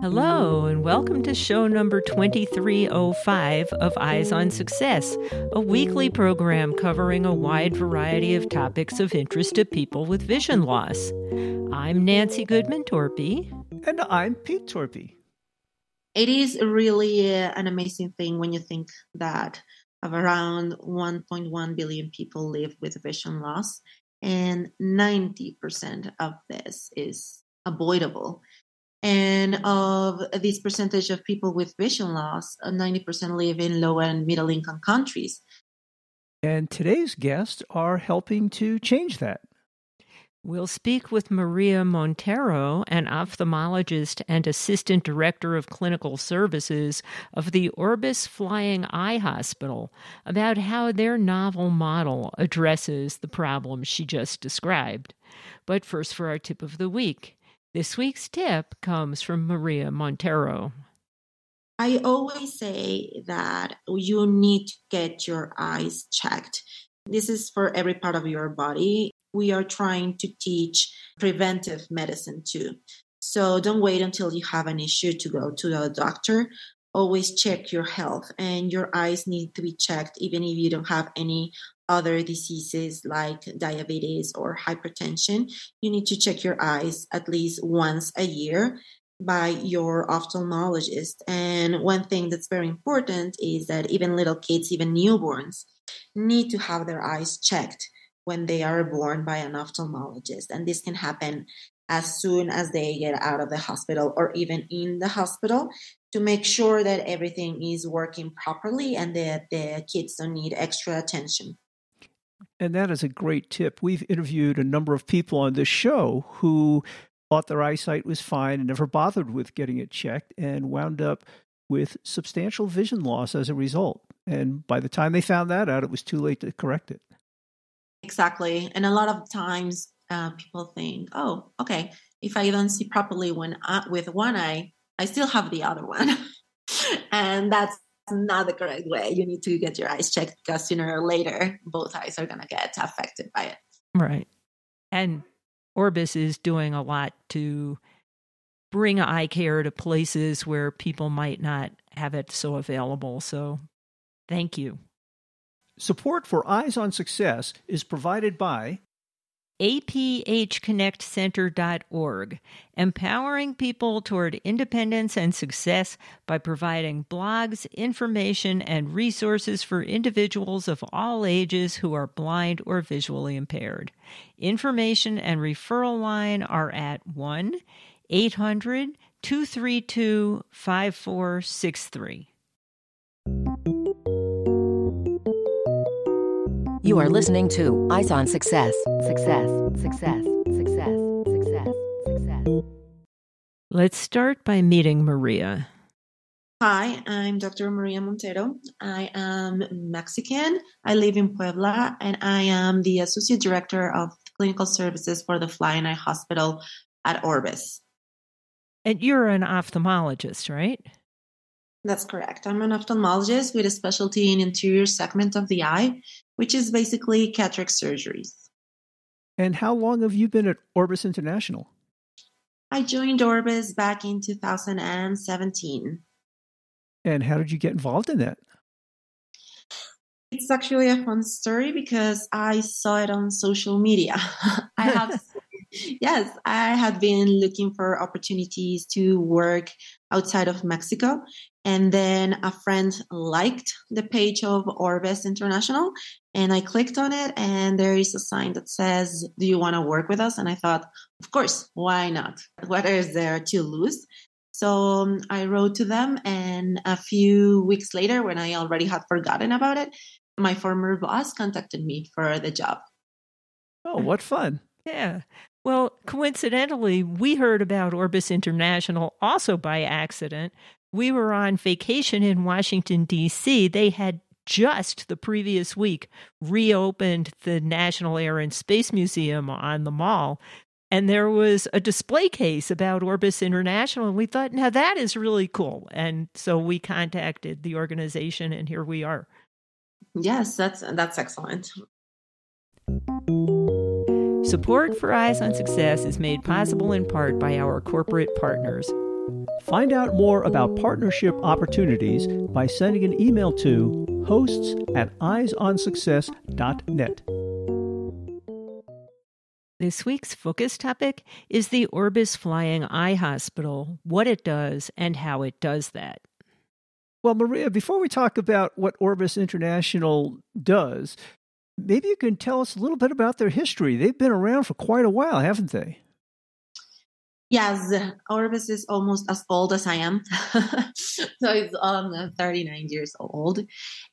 Hello, and welcome to show number 2305 of Eyes on Success, a weekly program covering a wide variety of topics of interest to people with vision loss. I'm Nancy Goodman Torpy. And I'm Pete Torpy. It is really uh, an amazing thing when you think that of around 1.1 billion people live with vision loss, and 90% of this is avoidable. And of this percentage of people with vision loss, 90% uh, live in low and middle income countries. And today's guests are helping to change that. We'll speak with Maria Montero, an ophthalmologist and assistant director of clinical services of the Orbis Flying Eye Hospital, about how their novel model addresses the problems she just described. But first, for our tip of the week. This week's tip comes from Maria Montero. I always say that you need to get your eyes checked. This is for every part of your body. We are trying to teach preventive medicine too. So don't wait until you have an issue to go to a doctor. Always check your health, and your eyes need to be checked even if you don't have any other diseases like diabetes or hypertension, you need to check your eyes at least once a year by your ophthalmologist. And one thing that's very important is that even little kids, even newborns, need to have their eyes checked when they are born by an ophthalmologist. And this can happen as soon as they get out of the hospital or even in the hospital to make sure that everything is working properly and that the kids don't need extra attention. And that is a great tip. We've interviewed a number of people on this show who thought their eyesight was fine and never bothered with getting it checked and wound up with substantial vision loss as a result. And by the time they found that out, it was too late to correct it. Exactly. And a lot of times uh, people think, oh, okay, if I don't see properly when I, with one eye, I still have the other one. and that's not the correct way. You need to get your eyes checked because sooner or later, both eyes are going to get affected by it. Right. And Orbis is doing a lot to bring eye care to places where people might not have it so available. So thank you. Support for Eyes on Success is provided by aphconnectcenter.org, empowering people toward independence and success by providing blogs, information, and resources for individuals of all ages who are blind or visually impaired. Information and referral line are at 1 800 232 5463. You are listening to Eyes on Success. Success, success, success, success, success. Let's start by meeting Maria. Hi, I'm Dr. Maria Montero. I am Mexican. I live in Puebla, and I am the Associate Director of Clinical Services for the Flying Eye Hospital at Orbis. And you're an ophthalmologist, right? That's correct. I'm an ophthalmologist with a specialty in anterior segment of the eye, which is basically cataract surgeries. And how long have you been at Orbis International? I joined Orbis back in 2017. And how did you get involved in that? It's actually a fun story because I saw it on social media. I have yes, I had been looking for opportunities to work outside of Mexico. And then a friend liked the page of Orbis International and I clicked on it and there is a sign that says, do you want to work with us? And I thought, of course, why not? What is there to lose? So um, I wrote to them and a few weeks later, when I already had forgotten about it, my former boss contacted me for the job. Oh, what fun. Yeah. Well, coincidentally, we heard about Orbis International also by accident. We were on vacation in Washington, D.C. They had just the previous week reopened the National Air and Space Museum on the mall. And there was a display case about Orbis International. And we thought, now that is really cool. And so we contacted the organization, and here we are. Yes, that's that's excellent. Support for Eyes on Success is made possible in part by our corporate partners. Find out more about partnership opportunities by sending an email to hosts at eyesonsuccess.net. This week's focus topic is the Orbis Flying Eye Hospital, what it does, and how it does that. Well, Maria, before we talk about what Orbis International does, maybe you can tell us a little bit about their history. They've been around for quite a while, haven't they? Yes, Orbis is almost as old as I am. so it's um, 39 years old.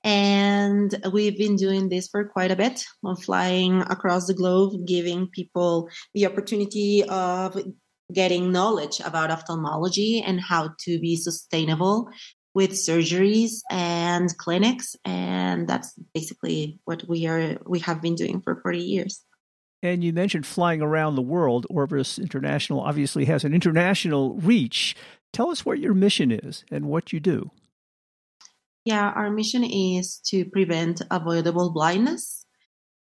And we've been doing this for quite a bit, flying across the globe, giving people the opportunity of getting knowledge about ophthalmology and how to be sustainable with surgeries and clinics. And that's basically what we are we have been doing for 40 years. And you mentioned flying around the world. Orbis International obviously has an international reach. Tell us what your mission is and what you do. Yeah, our mission is to prevent avoidable blindness.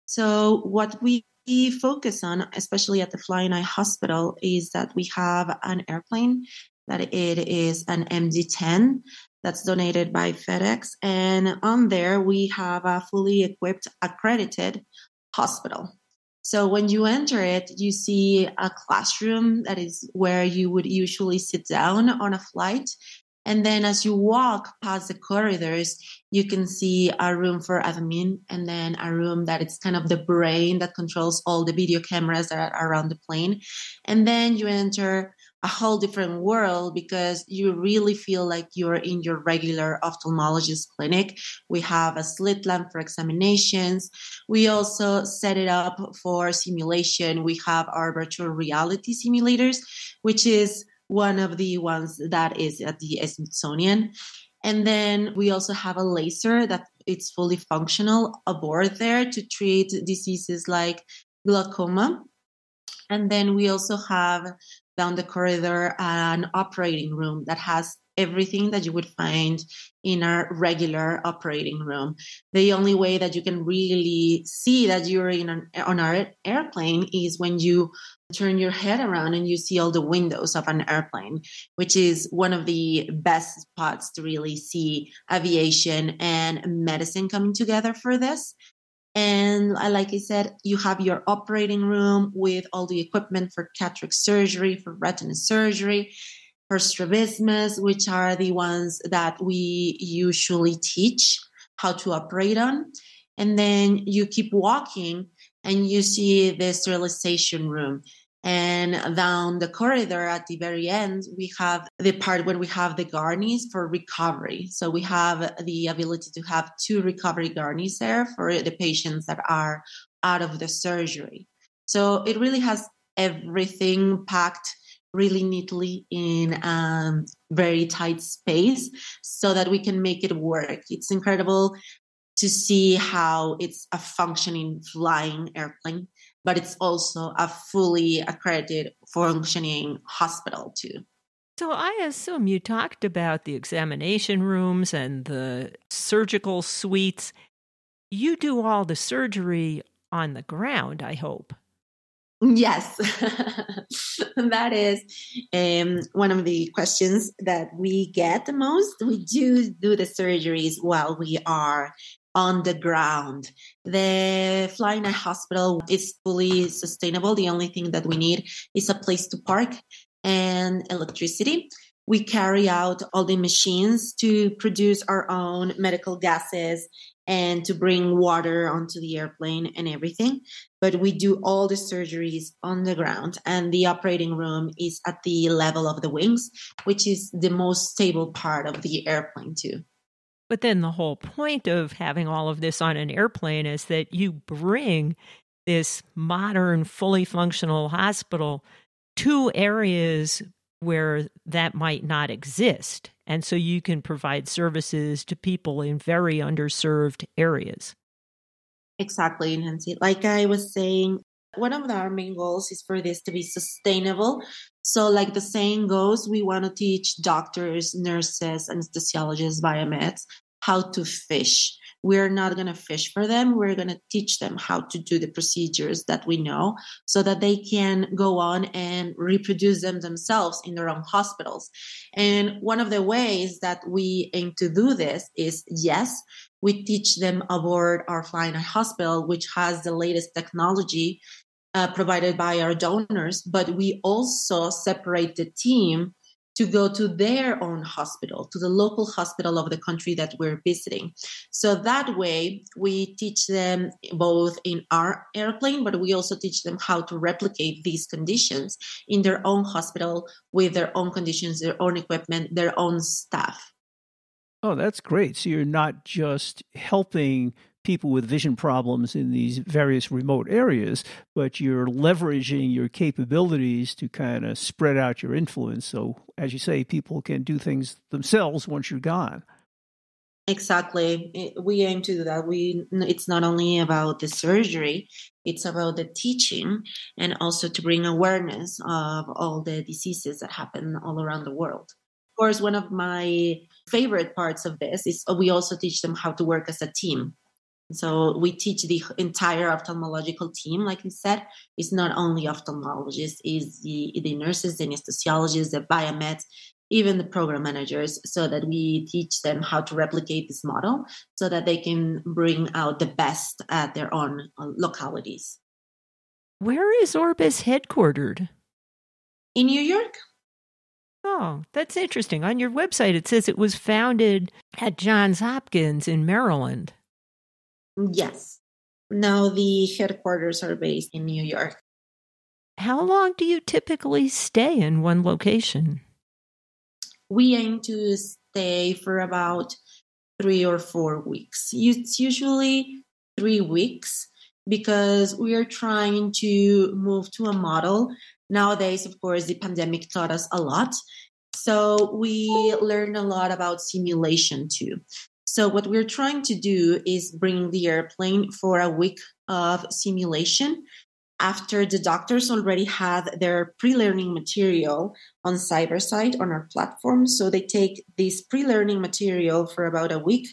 So, what we focus on, especially at the Flying Eye Hospital, is that we have an airplane that it is an MD10 that's donated by FedEx. And on there, we have a fully equipped, accredited hospital. So when you enter it, you see a classroom that is where you would usually sit down on a flight. And then as you walk past the corridors, you can see a room for admin and then a room that it's kind of the brain that controls all the video cameras that are around the plane. And then you enter a whole different world because you really feel like you're in your regular ophthalmologist clinic. We have a slit lamp for examinations. We also set it up for simulation. We have our virtual reality simulators, which is one of the ones that is at the Smithsonian. And then we also have a laser that it's fully functional aboard there to treat diseases like glaucoma. And then we also have down the corridor an operating room that has everything that you would find in a regular operating room. The only way that you can really see that you're in an, on an airplane is when you turn your head around and you see all the windows of an airplane, which is one of the best spots to really see aviation and medicine coming together for this. And uh, like I said, you have your operating room with all the equipment for cataract surgery, for retina surgery, for strabismus, which are the ones that we usually teach how to operate on. And then you keep walking and you see the sterilization room. And down the corridor at the very end, we have the part where we have the gurneys for recovery. So we have the ability to have two recovery gurneys there for the patients that are out of the surgery. So it really has everything packed really neatly in a very tight space so that we can make it work. It's incredible to see how it's a functioning flying airplane but it's also a fully accredited functioning hospital too. So I assume you talked about the examination rooms and the surgical suites. You do all the surgery on the ground, I hope. Yes, that is um, one of the questions that we get the most. We do do the surgeries while we are on the ground. The Flying Eye Hospital is fully sustainable. The only thing that we need is a place to park and electricity. We carry out all the machines to produce our own medical gases and to bring water onto the airplane and everything. But we do all the surgeries on the ground, and the operating room is at the level of the wings, which is the most stable part of the airplane, too. But then the whole point of having all of this on an airplane is that you bring this modern, fully functional hospital to areas where that might not exist. And so you can provide services to people in very underserved areas. Exactly, Nancy. Like I was saying, one of our main goals is for this to be sustainable. So, like the saying goes, we want to teach doctors, nurses, anesthesiologists, biomeds how to fish we're not going to fish for them. We're going to teach them how to do the procedures that we know so that they can go on and reproduce them themselves in their own hospitals. And one of the ways that we aim to do this is yes, we teach them aboard our flying hospital, which has the latest technology uh, provided by our donors, but we also separate the team to go to their own hospital, to the local hospital of the country that we're visiting. So that way, we teach them both in our airplane, but we also teach them how to replicate these conditions in their own hospital with their own conditions, their own equipment, their own staff. Oh, that's great. So you're not just helping people with vision problems in these various remote areas, but you're leveraging your capabilities to kind of spread out your influence. So, as you say, people can do things themselves once you're gone. Exactly. We aim to do that. We it's not only about the surgery, it's about the teaching and also to bring awareness of all the diseases that happen all around the world. Of course, one of my favorite parts of this is we also teach them how to work as a team so we teach the entire ophthalmological team, like you said, it's not only ophthalmologists, is the, the nurses, the anesthesiologists, the biomeds, even the program managers, so that we teach them how to replicate this model so that they can bring out the best at their own uh, localities. Where is Orbis headquartered? In New York. Oh, that's interesting. On your website, it says it was founded at Johns Hopkins in Maryland. Yes. Now the headquarters are based in New York. How long do you typically stay in one location? We aim to stay for about three or four weeks. It's usually three weeks because we are trying to move to a model. Nowadays, of course, the pandemic taught us a lot. So we learned a lot about simulation too. So what we're trying to do is bring the airplane for a week of simulation after the doctors already had their pre-learning material on CyberSight on our platform. So they take this pre-learning material for about a week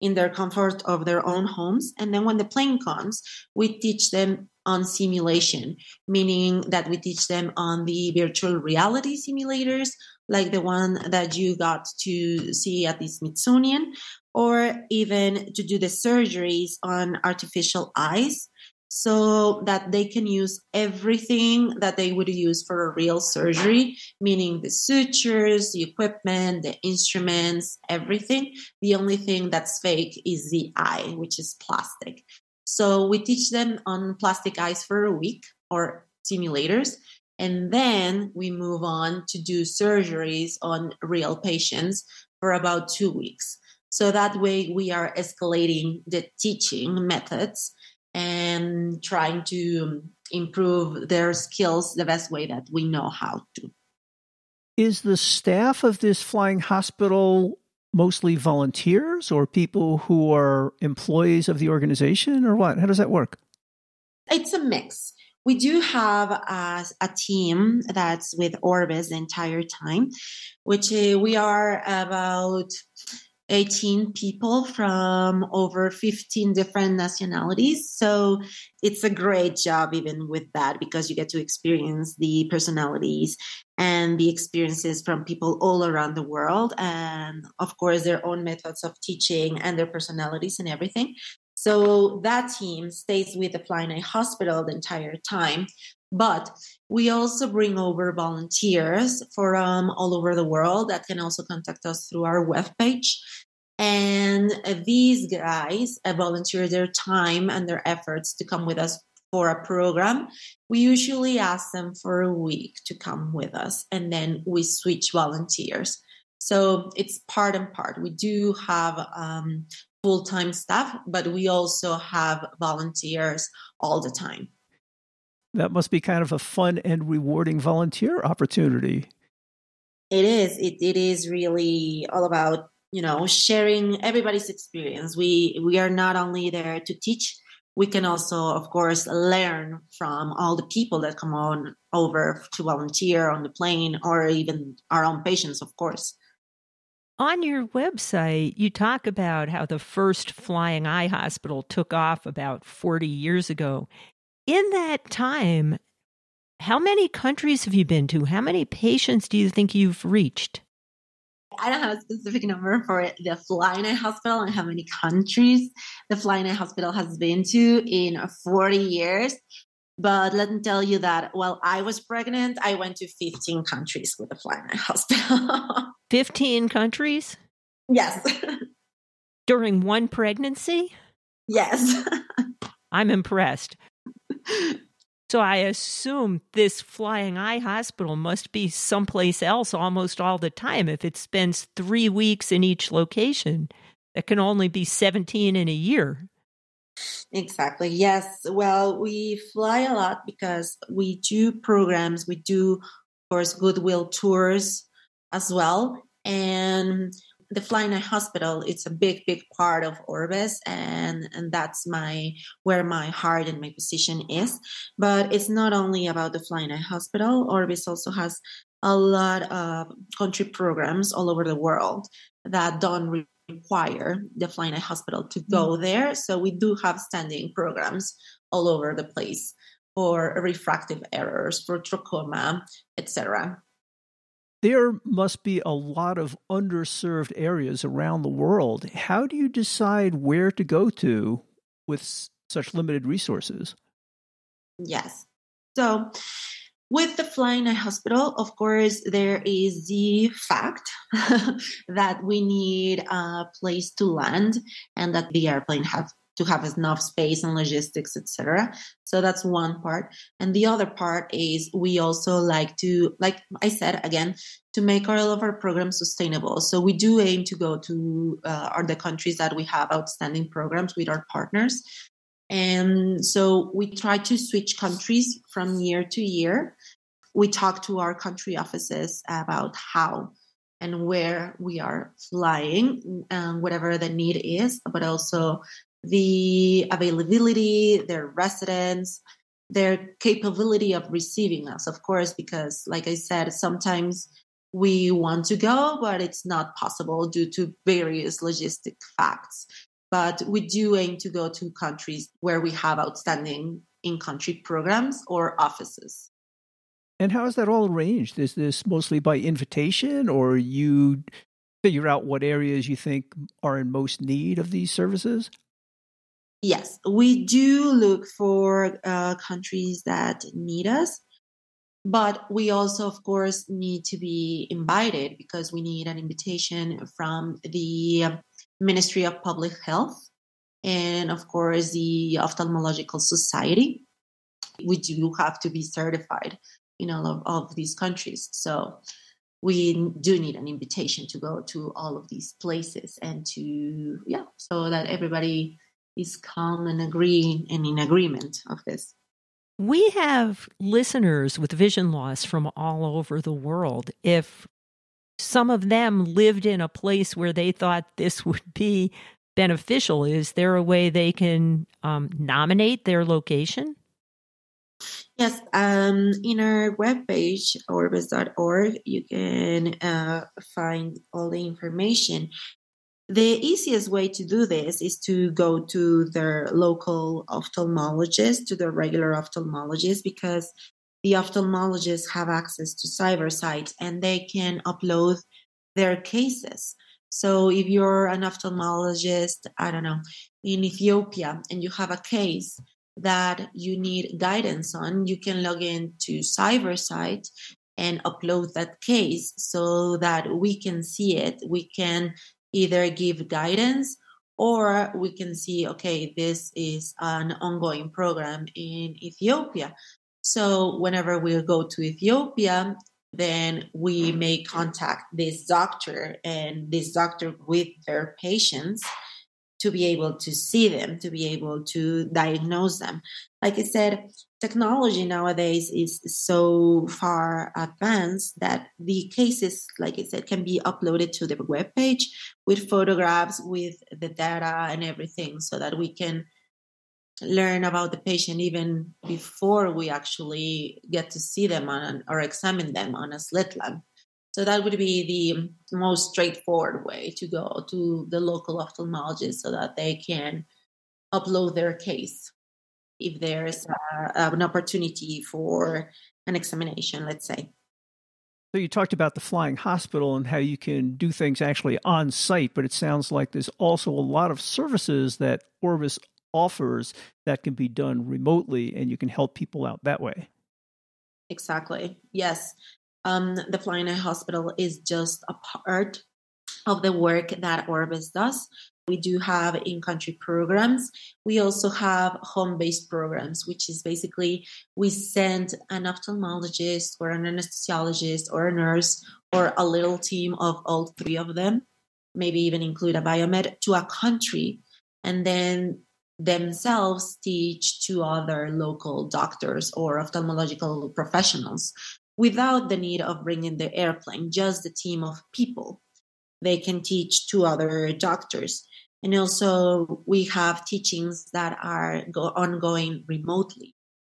in their comfort of their own homes. And then when the plane comes, we teach them on simulation, meaning that we teach them on the virtual reality simulators, like the one that you got to see at the Smithsonian, or even to do the surgeries on artificial eyes so that they can use everything that they would use for a real surgery, meaning the sutures, the equipment, the instruments, everything. The only thing that's fake is the eye, which is plastic. So we teach them on plastic eyes for a week or simulators. And then we move on to do surgeries on real patients for about two weeks. So that way we are escalating the teaching methods and trying to improve their skills the best way that we know how to. Is the staff of this flying hospital mostly volunteers or people who are employees of the organization or what? How does that work? It's a mix. We do have a, a team that's with Orbis the entire time, which uh, we are about 18 people from over 15 different nationalities. So it's a great job, even with that, because you get to experience the personalities and the experiences from people all around the world. And of course, their own methods of teaching and their personalities and everything. So that team stays with the Flying Hospital the entire time. But we also bring over volunteers from all over the world that can also contact us through our webpage. And these guys uh, volunteer their time and their efforts to come with us for a program. We usually ask them for a week to come with us, and then we switch volunteers. So it's part and part. We do have um, full time staff, but we also have volunteers all the time. That must be kind of a fun and rewarding volunteer opportunity. It is. It, it is really all about you know sharing everybody's experience. We we are not only there to teach. We can also, of course, learn from all the people that come on over to volunteer on the plane, or even our own patients, of course. On your website, you talk about how the first flying eye hospital took off about 40 years ago. In that time, how many countries have you been to? How many patients do you think you've reached? I don't have a specific number for the Flying Eye Hospital and how many countries the Flying Eye Hospital has been to in 40 years. But let me tell you that while I was pregnant, I went to 15 countries with the Flying Eye Hospital. 15 countries? Yes. During one pregnancy? Yes. I'm impressed. So I assume this flying eye hospital must be someplace else almost all the time if it spends three weeks in each location. That can only be 17 in a year. Exactly. Yes. Well, we fly a lot because we do programs. We do, of course, goodwill tours as well. And the Flying Eye Hospital, it's a big, big part of Orbis, and and that's my where my heart and my position is. But it's not only about the Flying Eye Hospital. Orbis also has a lot of country programs all over the world that don't require the Flying Eye Hospital to go mm-hmm. there. So we do have standing programs all over the place for refractive errors, for trachoma, etc there must be a lot of underserved areas around the world. How do you decide where to go to with such limited resources? Yes. So, with the Flying Eye Hospital, of course, there is the fact that we need a place to land and that the airplane have to have enough space and logistics, etc. So that's one part. And the other part is we also like to, like I said again, to make all of our programs sustainable. So we do aim to go to uh, are the countries that we have outstanding programs with our partners. And so we try to switch countries from year to year. We talk to our country offices about how and where we are flying, um, whatever the need is, but also the availability, their residents, their capability of receiving us, of course, because, like I said, sometimes we want to go, but it's not possible due to various logistic facts. But we do aim to go to countries where we have outstanding in country programs or offices. And how is that all arranged? Is this mostly by invitation, or you figure out what areas you think are in most need of these services? Yes, we do look for uh, countries that need us, but we also, of course, need to be invited because we need an invitation from the Ministry of Public Health and, of course, the Ophthalmological Society. We do have to be certified in all of, of these countries. So we do need an invitation to go to all of these places and to, yeah, so that everybody is calm and agree and in agreement of this. We have listeners with vision loss from all over the world. If some of them lived in a place where they thought this would be beneficial, is there a way they can um, nominate their location? Yes, um, in our webpage, orbis.org, you can uh, find all the information. The easiest way to do this is to go to their local ophthalmologist, to the regular ophthalmologist, because the ophthalmologists have access to CyberSight and they can upload their cases. So if you're an ophthalmologist, I don't know, in Ethiopia and you have a case that you need guidance on, you can log in to CyberSight and upload that case so that we can see it. We can either give guidance or we can see, okay, this is an ongoing program in Ethiopia. So whenever we go to Ethiopia, then we may contact this doctor and this doctor with their patients to be able to see them, to be able to diagnose them. Like I said, technology nowadays is so far advanced that the cases, like I said, can be uploaded to the web page with photographs, with the data and everything, so that we can learn about the patient even before we actually get to see them on or examine them on a slit lamp. So that would be the most straightforward way to go to the local ophthalmologist so that they can upload their case if there's uh, an opportunity for an examination, let's say. So you talked about the flying hospital and how you can do things actually on site, but it sounds like there's also a lot of services that Orbis offers that can be done remotely and you can help people out that way. Exactly. Yes. Um, the Flying Hospital is just a part of the work that Orbis does. We do have in country programs. We also have home based programs, which is basically we send an ophthalmologist or an anesthesiologist or a nurse or a little team of all three of them, maybe even include a biomed to a country. And then themselves teach to other local doctors or ophthalmological professionals without the need of bringing the airplane, just the team of people. They can teach to other doctors. And also, we have teachings that are go- ongoing remotely.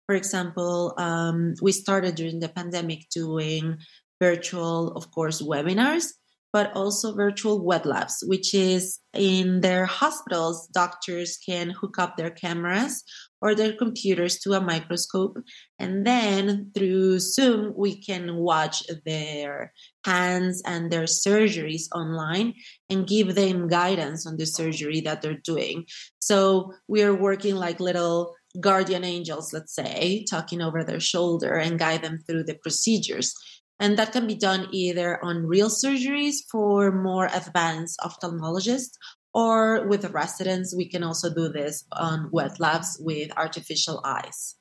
For example, um, we started during the pandemic doing virtual, of course, webinars, but also virtual wet labs, which is in their hospitals, doctors can hook up their cameras or their computers to a microscope. And then through Zoom, we can watch their hands and their surgeries online and give them guidance on the surgery that they're doing. So we are working like little guardian angels, let's say, talking over their shoulder and guide them through the procedures. And that can be done either on real surgeries for more advanced ophthalmologists or with the residents, we can also do this on wet labs with artificial eyes.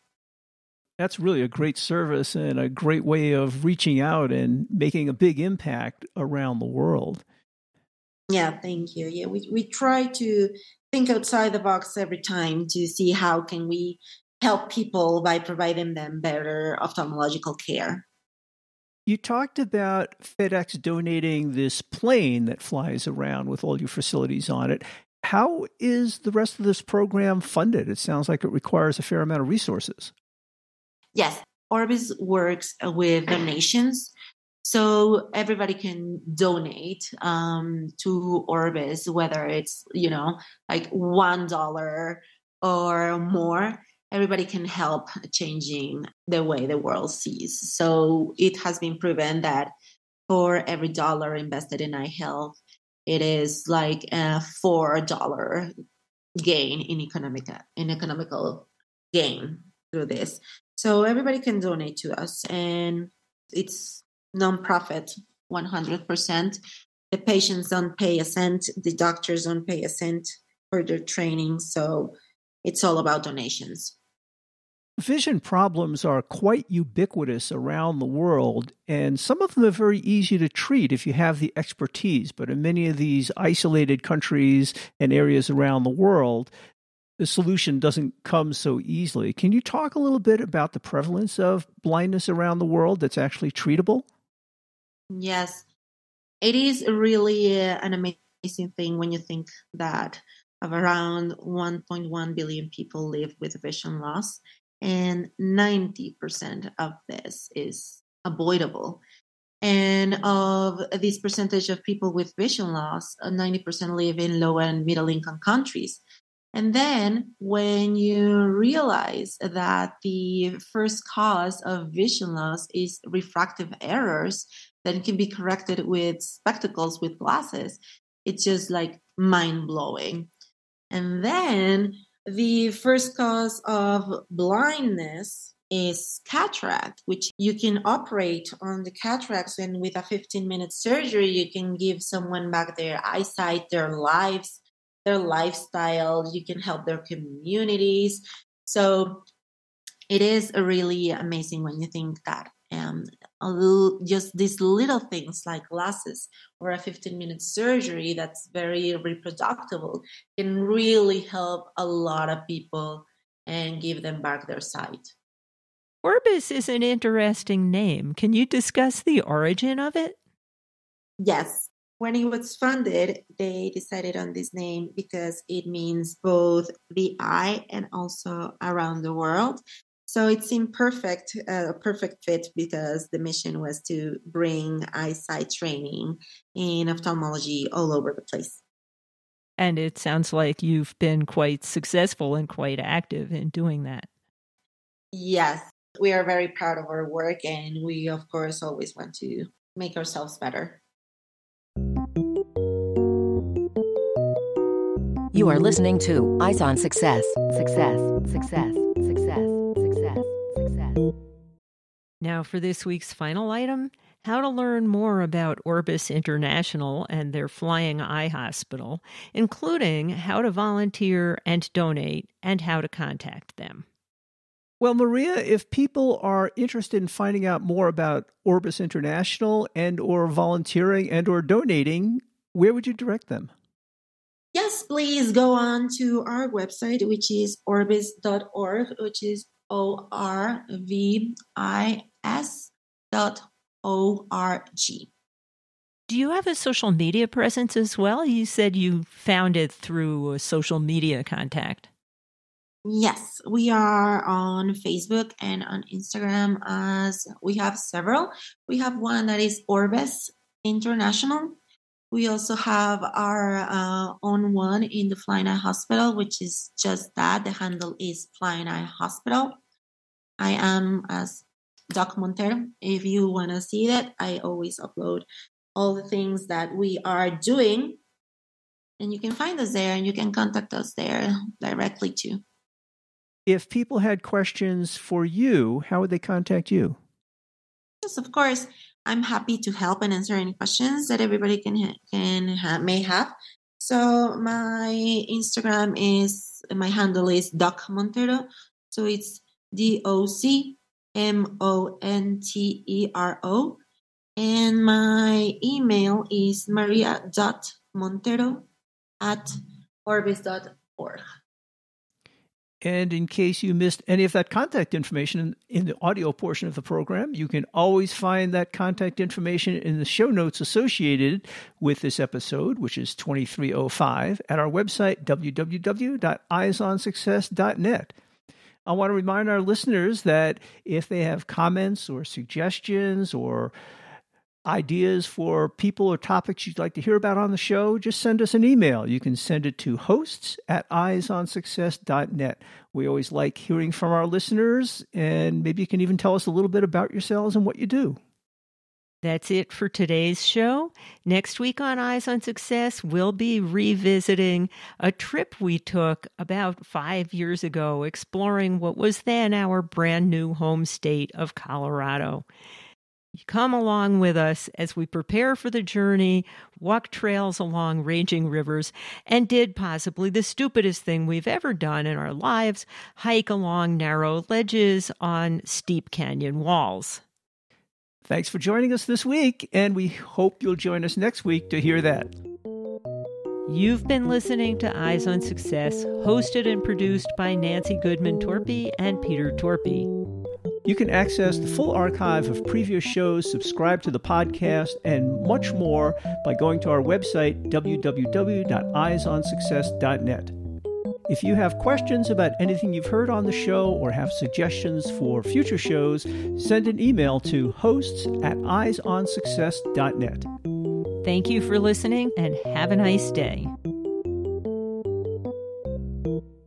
That's really a great service and a great way of reaching out and making a big impact around the world. Yeah, thank you. Yeah, we, we try to think outside the box every time to see how can we help people by providing them better ophthalmological care. You talked about FedEx donating this plane that flies around with all your facilities on it. How is the rest of this program funded? It sounds like it requires a fair amount of resources. Yes, Orbis works with donations. So everybody can donate um, to Orbis, whether it's, you know, like $1 or more everybody can help changing the way the world sees. So it has been proven that for every dollar invested in eye health, it is like a four dollar gain in economic in economical gain through this. So everybody can donate to us, and it's nonprofit, one hundred percent. The patients don't pay a cent. The doctors don't pay a cent for their training. So it's all about donations. Vision problems are quite ubiquitous around the world, and some of them are very easy to treat if you have the expertise. But in many of these isolated countries and areas around the world, the solution doesn't come so easily. Can you talk a little bit about the prevalence of blindness around the world that's actually treatable? Yes, it is really uh, an amazing thing when you think that of around 1.1 billion people live with vision loss and 90% of this is avoidable. And of this percentage of people with vision loss, 90% uh, live in low and middle income countries. And then when you realize that the first cause of vision loss is refractive errors that can be corrected with spectacles, with glasses, it's just like mind blowing. And then the first cause of blindness is cataract, which you can operate on the cataracts, and with a 15 minute surgery, you can give someone back their eyesight, their lives, their lifestyle. You can help their communities. So it is really amazing when you think that um, just these little things like glasses or a 15 minute surgery that's very reproducible can really help a lot of people and give them back their sight. Orbis is an interesting name. Can you discuss the origin of it? Yes. When it was funded, they decided on this name because it means both the eye and also around the world. So it seemed perfect, uh, a perfect fit because the mission was to bring eyesight training in ophthalmology all over the place. And it sounds like you've been quite successful and quite active in doing that. Yes, we are very proud of our work, and we, of course, always want to make ourselves better. You are listening to Eyes on Success. Success, success, success, Now, for this week's final item how to learn more about Orbis International and their Flying Eye Hospital, including how to volunteer and donate and how to contact them. Well, Maria, if people are interested in finding out more about Orbis International and or volunteering and or donating, where would you direct them? Yes, please go on to our website, which is orbis.org, which is O R V I S dot O R G. Do you have a social media presence as well? You said you found it through a social media contact. Yes, we are on Facebook and on Instagram as we have several. We have one that is Orbis International we also have our uh, own one in the Flying Eye Hospital, which is just that. The handle is Flying Eye Hospital. I am as Doc Montero. If you want to see that, I always upload all the things that we are doing. And you can find us there and you can contact us there directly too. If people had questions for you, how would they contact you? Yes, of course. I'm happy to help and answer any questions that everybody can can ha- may have. So my Instagram is my handle is Doc Montero. So it's D O C M O N T E R O. And my email is maria.montero at orbis.org. And in case you missed any of that contact information in, the audio portion of the program, you can always find that contact information in the show notes associated with this episode, which is 2305, at our website, www.eyesonsuccess.net. I want to remind our listeners that if they have comments or suggestions or ideas for people or topics you'd like to hear about on the show, just send us an email. You can send it to hosts at eyesonsuccess.net. We always like hearing from our listeners, and maybe you can even tell us a little bit about yourselves and what you do. That's it for today's show. Next week on Eyes on Success, we'll be revisiting a trip we took about five years ago, exploring what was then our brand new home state of Colorado. Come along with us as we prepare for the journey, walk trails along raging rivers, and did possibly the stupidest thing we've ever done in our lives hike along narrow ledges on steep canyon walls. Thanks for joining us this week, and we hope you'll join us next week to hear that. You've been listening to Eyes on Success, hosted and produced by Nancy Goodman Torpy and Peter Torpy. You can access the full archive of previous shows, subscribe to the podcast, and much more by going to our website, www.eyesonsuccess.net. If you have questions about anything you've heard on the show or have suggestions for future shows, send an email to hosts at eyesonsuccess.net. Thank you for listening and have a nice day.